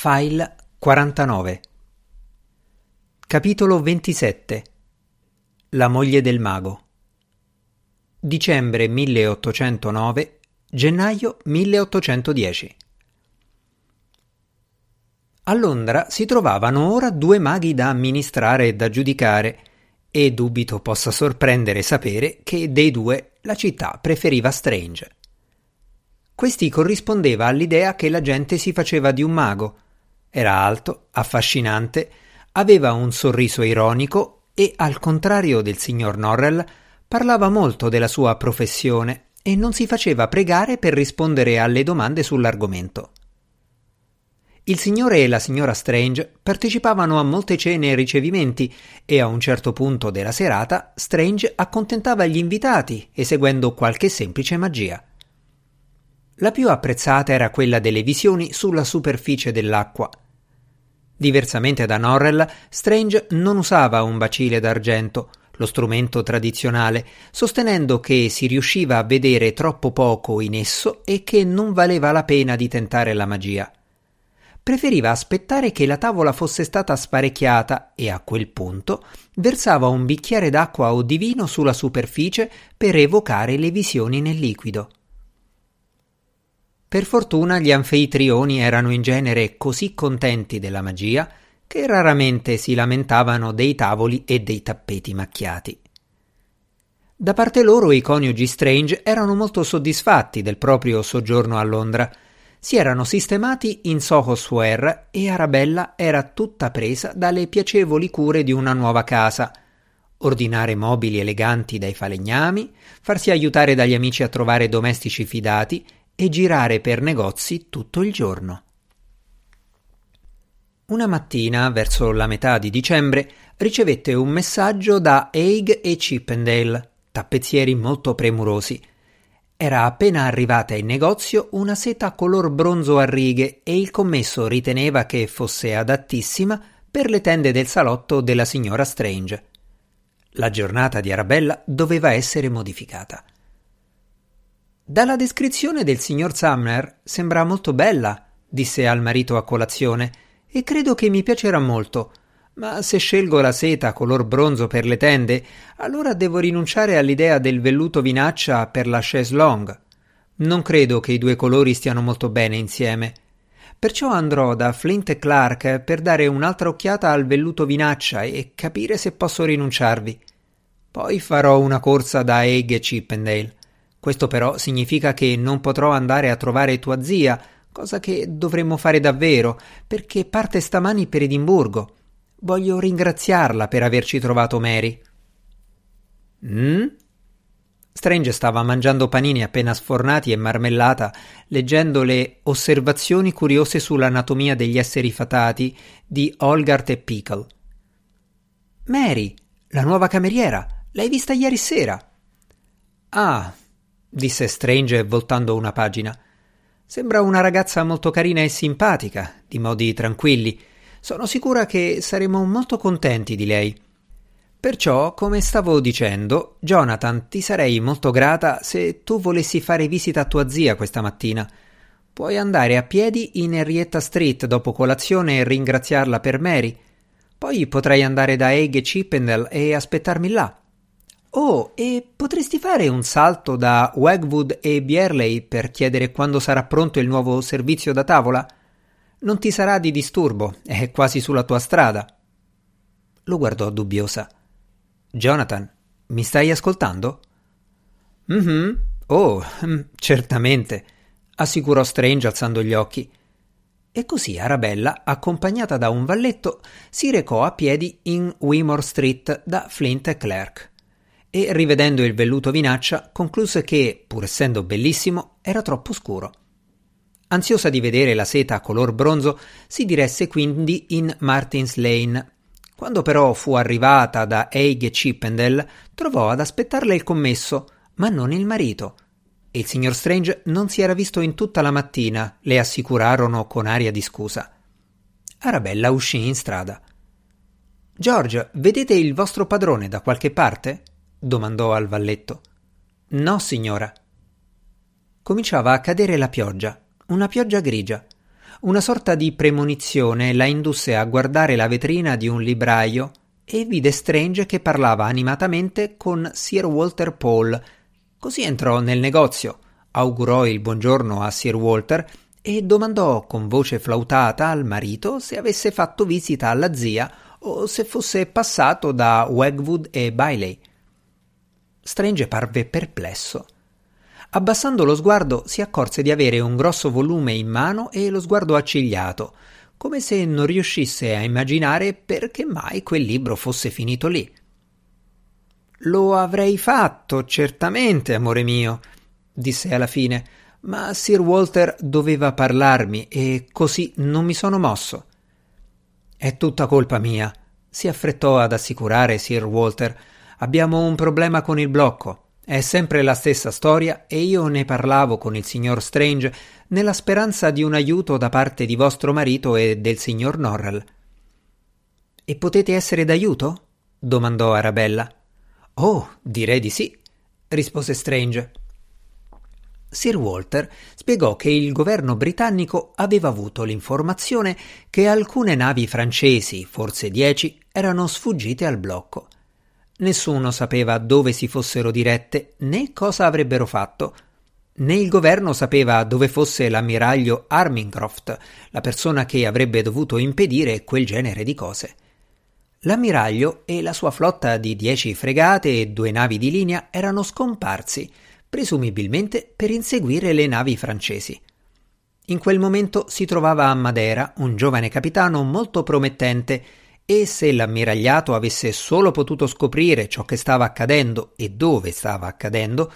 File 49 Capitolo 27 La moglie del mago Dicembre 1809 Gennaio 1810 A Londra si trovavano ora due maghi da amministrare e da giudicare e dubito possa sorprendere sapere che dei due la città preferiva Strange. Questi corrispondeva all'idea che la gente si faceva di un mago. Era alto, affascinante, aveva un sorriso ironico e, al contrario del signor Norrell, parlava molto della sua professione e non si faceva pregare per rispondere alle domande sull'argomento. Il signore e la signora Strange partecipavano a molte cene e ricevimenti e a un certo punto della serata Strange accontentava gli invitati eseguendo qualche semplice magia. La più apprezzata era quella delle visioni sulla superficie dell'acqua. Diversamente da Norrell, Strange non usava un bacile d'argento, lo strumento tradizionale, sostenendo che si riusciva a vedere troppo poco in esso e che non valeva la pena di tentare la magia. Preferiva aspettare che la tavola fosse stata sparecchiata e a quel punto versava un bicchiere d'acqua o di vino sulla superficie per evocare le visioni nel liquido. Per fortuna gli anfeitrioni erano in genere così contenti della magia che raramente si lamentavano dei tavoli e dei tappeti macchiati. Da parte loro i coniugi Strange erano molto soddisfatti del proprio soggiorno a Londra. Si erano sistemati in Soho Square e Arabella era tutta presa dalle piacevoli cure di una nuova casa. Ordinare mobili eleganti dai falegnami, farsi aiutare dagli amici a trovare domestici fidati e girare per negozi tutto il giorno. Una mattina, verso la metà di dicembre, ricevette un messaggio da Haig e Chippendale, tappezzieri molto premurosi. Era appena arrivata in negozio una seta color bronzo a righe e il commesso riteneva che fosse adattissima per le tende del salotto della signora Strange. La giornata di Arabella doveva essere modificata. Dalla descrizione del signor Sumner sembra molto bella, disse al marito a colazione, e credo che mi piacerà molto. Ma se scelgo la seta color bronzo per le tende, allora devo rinunciare all'idea del velluto vinaccia per la chaise longue. Non credo che i due colori stiano molto bene insieme. Perciò andrò da Flint Clark per dare un'altra occhiata al velluto vinaccia e capire se posso rinunciarvi. Poi farò una corsa da Haig e Chippendale. Questo però significa che non potrò andare a trovare tua zia, cosa che dovremmo fare davvero, perché parte stamani per Edimburgo. Voglio ringraziarla per averci trovato Mary. Mm? Strange stava mangiando panini appena sfornati e marmellata, leggendo le Osservazioni curiose sull'anatomia degli esseri fatati di Olgart e Pickle. Mary, la nuova cameriera, l'hai vista ieri sera? Ah, disse Strange voltando una pagina. Sembra una ragazza molto carina e simpatica, di modi tranquilli. Sono sicura che saremo molto contenti di lei. Perciò, come stavo dicendo, Jonathan, ti sarei molto grata se tu volessi fare visita a tua zia questa mattina. Puoi andare a piedi in Henrietta Street dopo colazione e ringraziarla per Mary. Poi potrai andare da Egg e Chippendale e aspettarmi là. Oh, e potresti fare un salto da Wagwood e Bierley per chiedere quando sarà pronto il nuovo servizio da tavola? Non ti sarà di disturbo, è quasi sulla tua strada. Lo guardò dubbiosa. Jonathan, mi stai ascoltando? Mhm. Oh, mm, certamente, assicurò Strange alzando gli occhi. E così Arabella, accompagnata da un valletto, si recò a piedi in Wimore Street da Flint e Clerk e, rivedendo il velluto vinaccia, concluse che, pur essendo bellissimo, era troppo scuro. Ansiosa di vedere la seta color bronzo, si diresse quindi in Martin's Lane. Quando però fu arrivata da Haig e Chippendale, trovò ad aspettarle il commesso, ma non il marito. Il signor Strange non si era visto in tutta la mattina, le assicurarono con aria di scusa. Arabella uscì in strada. George, vedete il vostro padrone da qualche parte? Domandò al valletto. No, signora. Cominciava a cadere la pioggia, una pioggia grigia. Una sorta di premonizione la indusse a guardare la vetrina di un libraio e vide Strange che parlava animatamente con Sir Walter Paul. Così entrò nel negozio, augurò il buongiorno a Sir Walter e domandò con voce flautata al marito se avesse fatto visita alla zia o se fosse passato da Wegwood e Bailey. Strange parve perplesso. Abbassando lo sguardo si accorse di avere un grosso volume in mano e lo sguardo accigliato, come se non riuscisse a immaginare perché mai quel libro fosse finito lì. Lo avrei fatto, certamente, amore mio, disse alla fine, ma Sir Walter doveva parlarmi e così non mi sono mosso. È tutta colpa mia, si affrettò ad assicurare Sir Walter. Abbiamo un problema con il blocco. È sempre la stessa storia e io ne parlavo con il signor Strange nella speranza di un aiuto da parte di vostro marito e del signor Norrell. E potete essere d'aiuto? domandò Arabella. Oh, direi di sì, rispose Strange. Sir Walter spiegò che il governo britannico aveva avuto l'informazione che alcune navi francesi, forse dieci, erano sfuggite al blocco. Nessuno sapeva dove si fossero dirette né cosa avrebbero fatto. Né il governo sapeva dove fosse l'ammiraglio Armingcroft, la persona che avrebbe dovuto impedire quel genere di cose. L'ammiraglio e la sua flotta di dieci fregate e due navi di linea erano scomparsi, presumibilmente per inseguire le navi francesi. In quel momento si trovava a Madera un giovane capitano molto promettente e se l'ammiragliato avesse solo potuto scoprire ciò che stava accadendo e dove stava accadendo,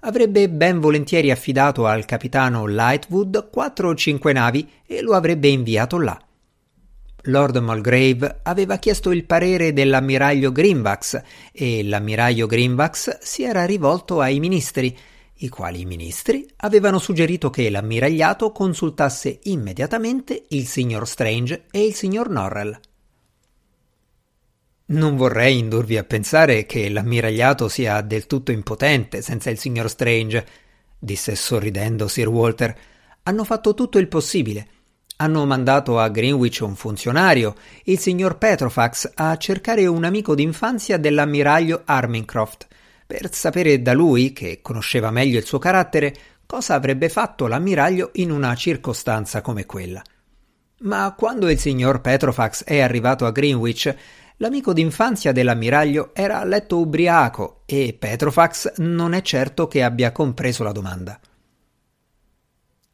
avrebbe ben volentieri affidato al capitano Lightwood quattro o cinque navi e lo avrebbe inviato là. Lord Mulgrave aveva chiesto il parere dell'ammiraglio Greenbacks e l'ammiraglio Greenbacks si era rivolto ai ministri, i quali ministri avevano suggerito che l'ammiragliato consultasse immediatamente il signor Strange e il signor Norrell. Non vorrei indurvi a pensare che l'ammiragliato sia del tutto impotente senza il signor Strange, disse sorridendo Sir Walter. Hanno fatto tutto il possibile. Hanno mandato a Greenwich un funzionario, il signor Petrofax, a cercare un amico d'infanzia dell'ammiraglio Armingcroft, per sapere da lui, che conosceva meglio il suo carattere, cosa avrebbe fatto l'ammiraglio in una circostanza come quella. Ma quando il signor Petrofax è arrivato a Greenwich, L'amico d'infanzia dell'ammiraglio era a letto ubriaco e Petrofax non è certo che abbia compreso la domanda.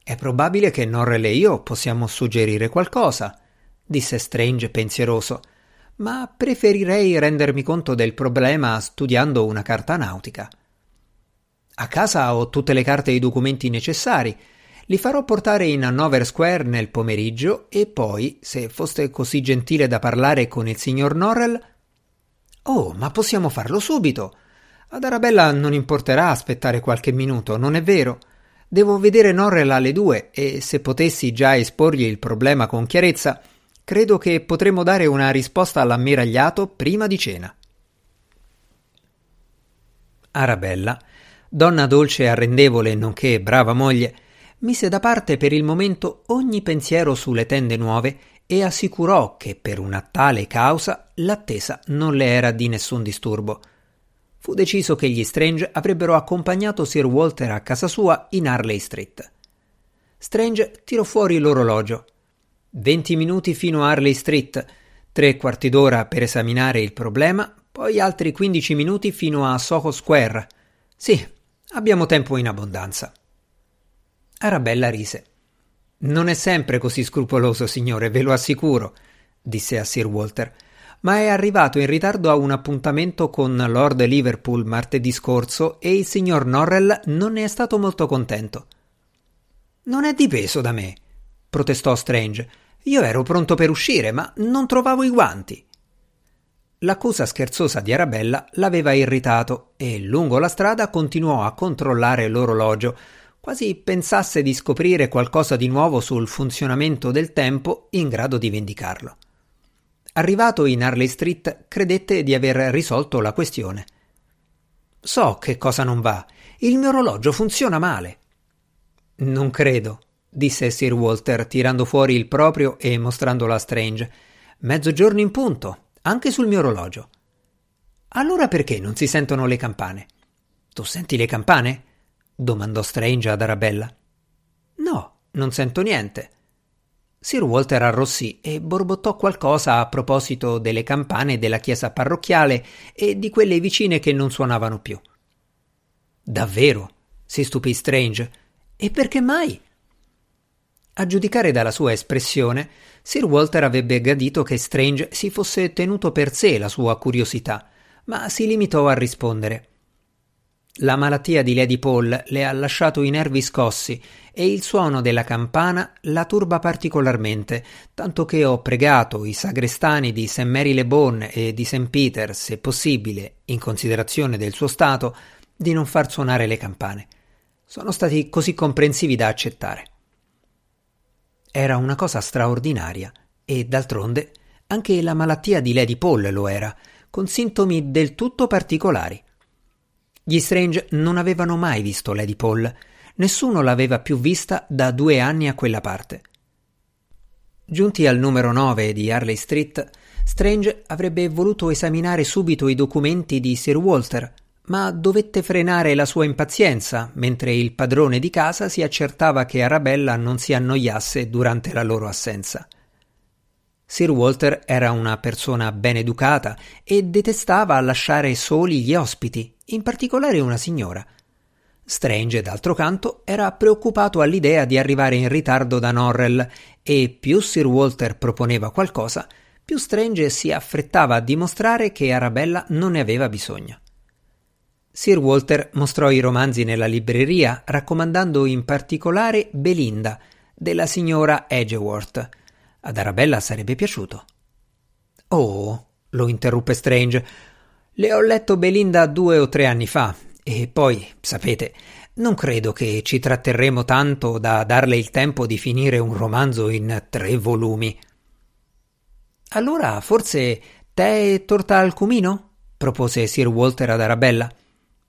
È probabile che Norrell e io possiamo suggerire qualcosa, disse Strange pensieroso, ma preferirei rendermi conto del problema studiando una carta nautica. A casa ho tutte le carte e i documenti necessari li farò portare in Hanover Square nel pomeriggio e poi, se foste così gentile da parlare con il signor Norrell. Oh, ma possiamo farlo subito. Ad Arabella non importerà aspettare qualche minuto, non è vero? Devo vedere Norrell alle due e se potessi già esporgli il problema con chiarezza, credo che potremmo dare una risposta all'ammiragliato prima di cena. Arabella, donna dolce e arrendevole nonché brava moglie, mise da parte per il momento ogni pensiero sulle tende nuove e assicurò che per una tale causa l'attesa non le era di nessun disturbo. Fu deciso che gli Strange avrebbero accompagnato Sir Walter a casa sua in Harley Street. Strange tirò fuori l'orologio. Venti minuti fino a Harley Street, tre quarti d'ora per esaminare il problema, poi altri quindici minuti fino a Soho Square. Sì, abbiamo tempo in abbondanza. Arabella rise. Non è sempre così scrupoloso, signore, ve lo assicuro, disse a Sir Walter, ma è arrivato in ritardo a un appuntamento con Lord Liverpool martedì scorso e il signor Norrell non ne è stato molto contento. Non è dipeso da me, protestò Strange. Io ero pronto per uscire, ma non trovavo i guanti. L'accusa scherzosa di Arabella l'aveva irritato e lungo la strada continuò a controllare l'orologio, quasi pensasse di scoprire qualcosa di nuovo sul funzionamento del tempo in grado di vendicarlo. Arrivato in Harley Street, credette di aver risolto la questione. So che cosa non va. Il mio orologio funziona male. Non credo, disse Sir Walter, tirando fuori il proprio e mostrandolo a Strange. Mezzogiorno in punto, anche sul mio orologio. Allora perché non si sentono le campane? Tu senti le campane? Domandò Strange ad Arabella. No, non sento niente. Sir Walter arrossì e borbottò qualcosa a proposito delle campane della chiesa parrocchiale e di quelle vicine che non suonavano più. Davvero? si stupì Strange. E perché mai? A giudicare dalla sua espressione, Sir Walter avrebbe gradito che Strange si fosse tenuto per sé la sua curiosità, ma si limitò a rispondere. La malattia di Lady Paul le ha lasciato i nervi scossi e il suono della campana la turba particolarmente, tanto che ho pregato i sagrestani di St. Mary le Bon e di St. Peter, se possibile, in considerazione del suo stato, di non far suonare le campane. Sono stati così comprensivi da accettare. Era una cosa straordinaria e, d'altronde, anche la malattia di Lady Paul lo era, con sintomi del tutto particolari. Gli Strange non avevano mai visto Lady Paul, nessuno l'aveva più vista da due anni a quella parte. Giunti al numero 9 di Harley Street, Strange avrebbe voluto esaminare subito i documenti di Sir Walter, ma dovette frenare la sua impazienza mentre il padrone di casa si accertava che Arabella non si annoiasse durante la loro assenza. Sir Walter era una persona ben educata e detestava lasciare soli gli ospiti, in particolare una signora. Strange, d'altro canto, era preoccupato all'idea di arrivare in ritardo da Norrell e più Sir Walter proponeva qualcosa, più Strange si affrettava a dimostrare che Arabella non ne aveva bisogno. Sir Walter mostrò i romanzi nella libreria, raccomandando in particolare Belinda, della signora Edgeworth, ad Arabella sarebbe piaciuto. Oh, lo interruppe Strange. Le ho letto Belinda due o tre anni fa, e poi, sapete, non credo che ci tratterremo tanto da darle il tempo di finire un romanzo in tre volumi. Allora, forse tè e torta al cumino? propose Sir Walter ad Arabella.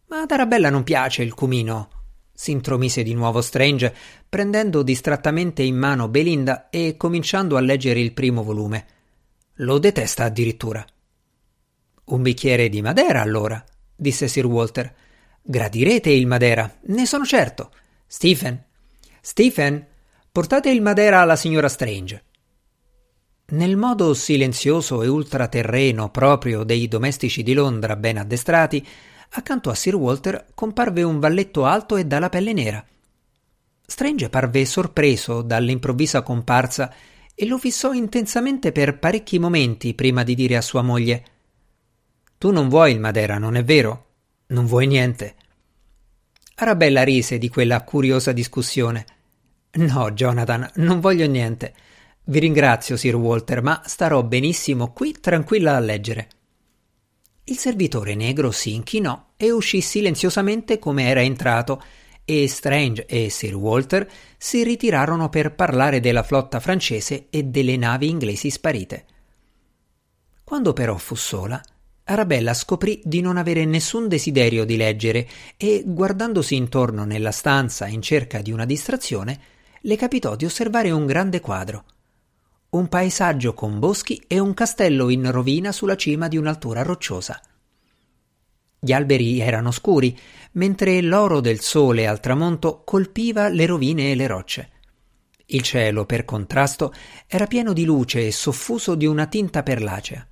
Ma ad Arabella non piace il cumino, si intromise di nuovo Strange, prendendo distrattamente in mano Belinda e cominciando a leggere il primo volume. Lo detesta addirittura. Un bicchiere di Madera, allora, disse Sir Walter. Gradirete il Madera, ne sono certo. Stephen, Stephen, portate il Madera alla signora Strange. Nel modo silenzioso e ultraterreno proprio dei domestici di Londra ben addestrati, accanto a Sir Walter comparve un valletto alto e dalla pelle nera. Strange parve sorpreso dall'improvvisa comparsa e lo fissò intensamente per parecchi momenti prima di dire a sua moglie Tu non vuoi il Madera, non è vero? Non vuoi niente. Arabella rise di quella curiosa discussione. No, Jonathan, non voglio niente. Vi ringrazio, Sir Walter, ma starò benissimo qui tranquilla a leggere. Il servitore negro si inchinò e uscì silenziosamente come era entrato, e Strange e Sir Walter si ritirarono per parlare della flotta francese e delle navi inglesi sparite. Quando però fu sola, Arabella scoprì di non avere nessun desiderio di leggere e, guardandosi intorno nella stanza in cerca di una distrazione, le capitò di osservare un grande quadro un paesaggio con boschi e un castello in rovina sulla cima di un'altura rocciosa. Gli alberi erano scuri, mentre l'oro del sole al tramonto colpiva le rovine e le rocce. Il cielo, per contrasto, era pieno di luce e soffuso di una tinta perlacea.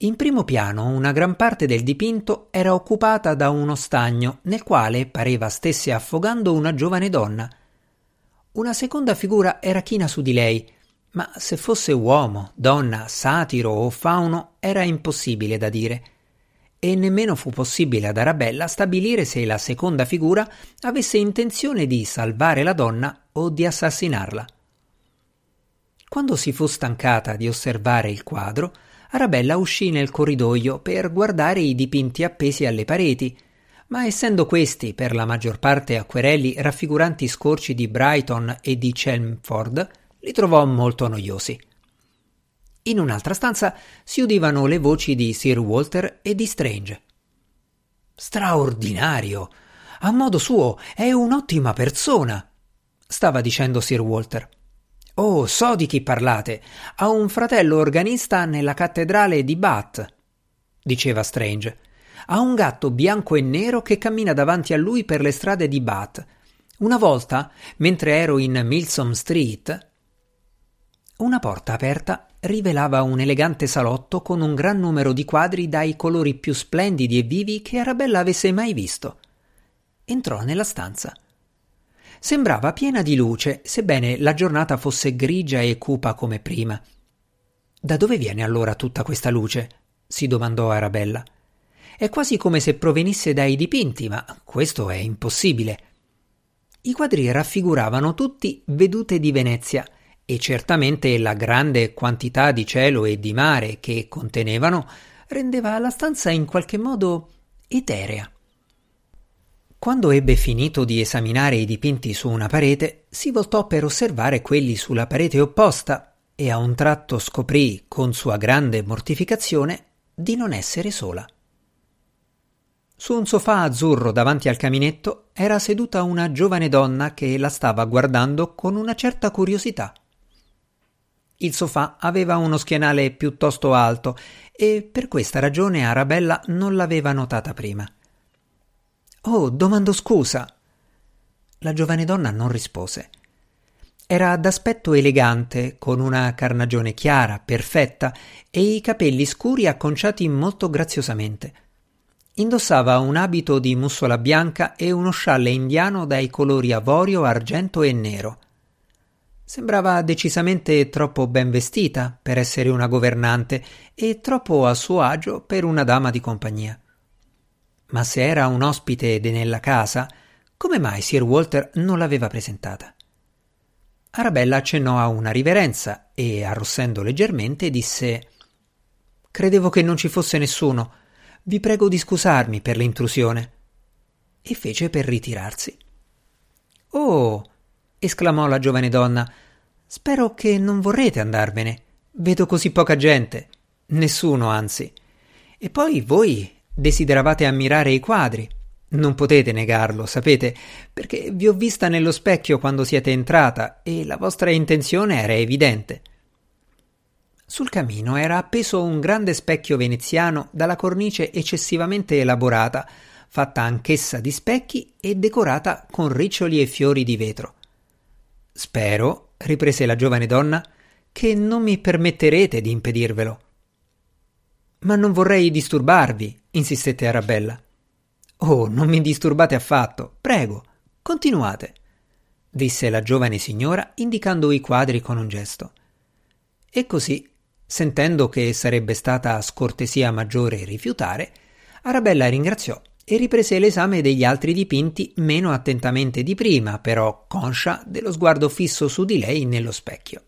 In primo piano una gran parte del dipinto era occupata da uno stagno nel quale pareva stesse affogando una giovane donna. Una seconda figura era china su di lei, ma se fosse uomo, donna, satiro o fauno era impossibile da dire. E nemmeno fu possibile ad Arabella stabilire se la seconda figura avesse intenzione di salvare la donna o di assassinarla. Quando si fu stancata di osservare il quadro, Arabella uscì nel corridoio per guardare i dipinti appesi alle pareti, ma essendo questi per la maggior parte acquerelli raffiguranti scorci di Brighton e di Chelmford, li trovò molto noiosi. In un'altra stanza si udivano le voci di Sir Walter e di Strange. Straordinario! A modo suo è un'ottima persona! stava dicendo Sir Walter. Oh, so di chi parlate. Ha un fratello organista nella cattedrale di Bath, diceva Strange. Ha un gatto bianco e nero che cammina davanti a lui per le strade di Bath. Una volta, mentre ero in Milsom Street, una porta aperta rivelava un elegante salotto con un gran numero di quadri dai colori più splendidi e vivi che Arabella avesse mai visto. Entrò nella stanza. Sembrava piena di luce, sebbene la giornata fosse grigia e cupa come prima. Da dove viene allora tutta questa luce? si domandò Arabella. È quasi come se provenisse dai dipinti, ma questo è impossibile. I quadri raffiguravano tutti vedute di Venezia, e certamente la grande quantità di cielo e di mare che contenevano rendeva la stanza in qualche modo eterea. Quando ebbe finito di esaminare i dipinti su una parete, si voltò per osservare quelli sulla parete opposta e a un tratto scoprì, con sua grande mortificazione, di non essere sola. Su un sofà azzurro davanti al caminetto era seduta una giovane donna che la stava guardando con una certa curiosità. Il sofà aveva uno schienale piuttosto alto e per questa ragione Arabella non l'aveva notata prima. Oh, domando scusa. La giovane donna non rispose. Era d'aspetto elegante, con una carnagione chiara, perfetta, e i capelli scuri acconciati molto graziosamente. Indossava un abito di mussola bianca e uno scialle indiano dai colori avorio, argento e nero. Sembrava decisamente troppo ben vestita per essere una governante e troppo a suo agio per una dama di compagnia. Ma se era un ospite nella casa, come mai Sir Walter non l'aveva presentata? Arabella accennò a una riverenza e, arrossendo leggermente, disse Credevo che non ci fosse nessuno. Vi prego di scusarmi per l'intrusione. E fece per ritirarsi. Oh, esclamò la giovane donna. Spero che non vorrete andarvene. Vedo così poca gente. Nessuno, anzi. E poi voi desideravate ammirare i quadri. Non potete negarlo, sapete, perché vi ho vista nello specchio quando siete entrata e la vostra intenzione era evidente. Sul camino era appeso un grande specchio veneziano dalla cornice eccessivamente elaborata, fatta anch'essa di specchi e decorata con riccioli e fiori di vetro. Spero, riprese la giovane donna, che non mi permetterete di impedirvelo. Ma non vorrei disturbarvi, insistette Arabella. Oh, non mi disturbate affatto. Prego, continuate, disse la giovane signora, indicando i quadri con un gesto. E così, sentendo che sarebbe stata scortesia maggiore rifiutare, Arabella ringraziò e riprese l'esame degli altri dipinti meno attentamente di prima, però conscia dello sguardo fisso su di lei nello specchio.